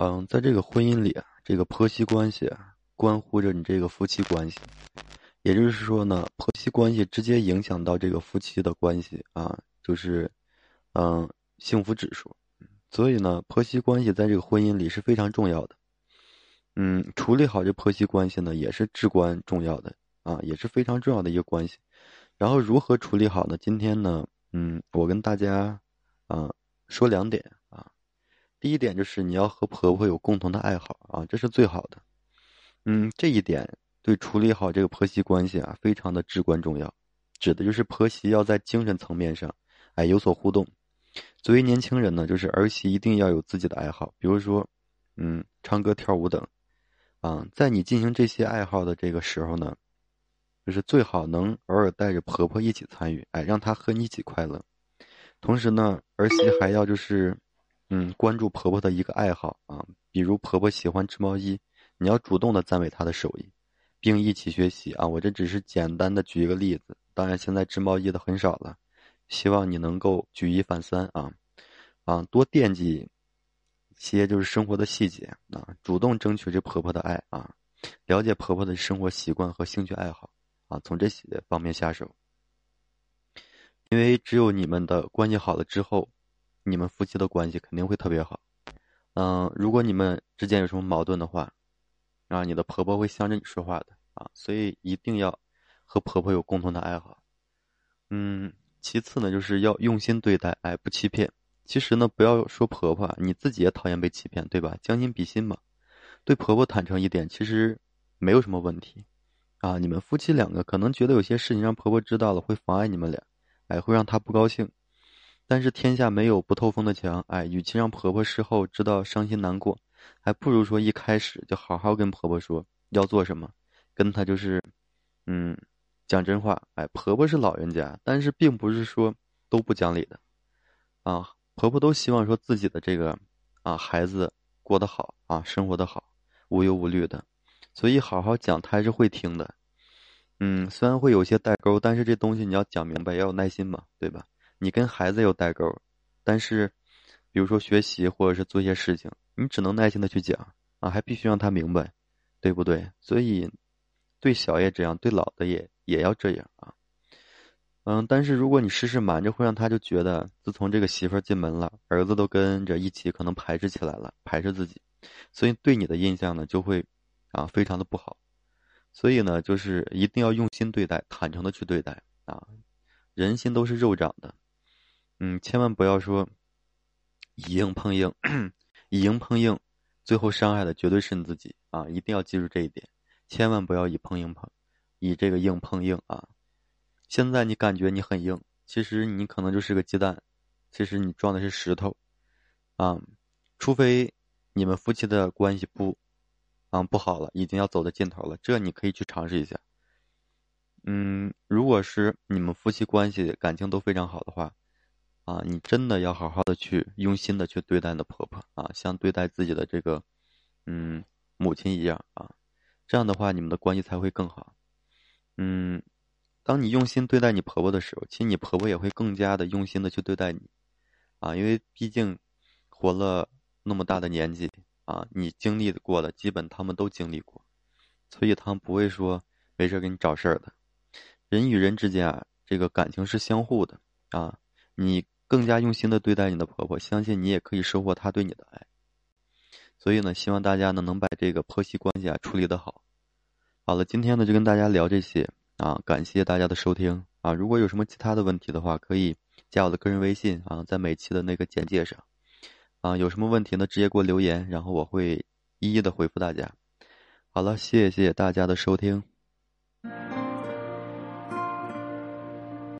嗯，在这个婚姻里啊，这个婆媳关系啊，关乎着你这个夫妻关系，也就是说呢，婆媳关系直接影响到这个夫妻的关系啊，就是嗯幸福指数。所以呢，婆媳关系在这个婚姻里是非常重要的。嗯，处理好这婆媳关系呢，也是至关重要的啊，也是非常重要的一个关系。然后如何处理好呢？今天呢，嗯，我跟大家啊说两点。第一点就是你要和婆婆有共同的爱好啊，这是最好的。嗯，这一点对处理好这个婆媳关系啊，非常的至关重要。指的就是婆媳要在精神层面上，哎，有所互动。作为年轻人呢，就是儿媳一定要有自己的爱好，比如说，嗯，唱歌、跳舞等。啊，在你进行这些爱好的这个时候呢，就是最好能偶尔带着婆婆一起参与，哎，让她和你一起快乐。同时呢，儿媳还要就是。嗯，关注婆婆的一个爱好啊，比如婆婆喜欢织毛衣，你要主动的赞美她的手艺，并一起学习啊。我这只是简单的举一个例子，当然现在织毛衣的很少了，希望你能够举一反三啊，啊，多惦记些就是生活的细节啊，主动争取这婆婆的爱啊，了解婆婆的生活习惯和兴趣爱好啊，从这些方面下手，因为只有你们的关系好了之后。你们夫妻的关系肯定会特别好，嗯，如果你们之间有什么矛盾的话，啊，你的婆婆会向着你说话的啊，所以一定要和婆婆有共同的爱好，嗯，其次呢，就是要用心对待，哎，不欺骗。其实呢，不要说婆婆，你自己也讨厌被欺骗，对吧？将心比心嘛，对婆婆坦诚一点，其实没有什么问题，啊，你们夫妻两个可能觉得有些事情让婆婆知道了会妨碍你们俩，哎，会让她不高兴。但是天下没有不透风的墙，哎，与其让婆婆事后知道伤心难过，还不如说一开始就好好跟婆婆说要做什么，跟她就是，嗯，讲真话，哎，婆婆是老人家，但是并不是说都不讲理的，啊，婆婆都希望说自己的这个啊孩子过得好啊，生活的好，无忧无虑的，所以好好讲，她还是会听的，嗯，虽然会有些代沟，但是这东西你要讲明白，要有耐心嘛，对吧？你跟孩子有代沟，但是，比如说学习或者是做一些事情，你只能耐心的去讲啊，还必须让他明白，对不对？所以，对小也这样，对老的也也要这样啊。嗯，但是如果你事事瞒着，会让他就觉得，自从这个媳妇进门了，儿子都跟着一起可能排斥起来了，排斥自己，所以对你的印象呢就会啊非常的不好。所以呢，就是一定要用心对待，坦诚的去对待啊，人心都是肉长的。嗯，千万不要说以硬碰硬，以硬碰硬，最后伤害的绝对是你自己啊！一定要记住这一点，千万不要以碰硬碰，以这个硬碰硬啊！现在你感觉你很硬，其实你可能就是个鸡蛋，其实你撞的是石头啊！除非你们夫妻的关系不啊不好了，已经要走到尽头了，这你可以去尝试一下。嗯，如果是你们夫妻关系感情都非常好的话。啊，你真的要好好的去用心的去对待你的婆婆啊，像对待自己的这个，嗯，母亲一样啊，这样的话你们的关系才会更好。嗯，当你用心对待你婆婆的时候，其实你婆婆也会更加的用心的去对待你，啊，因为毕竟活了那么大的年纪啊，你经历过的基本他们都经历过，所以他们不会说没事给你找事儿的。人与人之间啊，这个感情是相互的啊，你。更加用心的对待你的婆婆，相信你也可以收获她对你的爱。所以呢，希望大家呢能把这个婆媳关系啊处理的好。好了，今天呢就跟大家聊这些啊，感谢大家的收听啊。如果有什么其他的问题的话，可以加我的个人微信啊，在每期的那个简介上啊，有什么问题呢，直接给我留言，然后我会一一的回复大家。好了，谢谢大家的收听。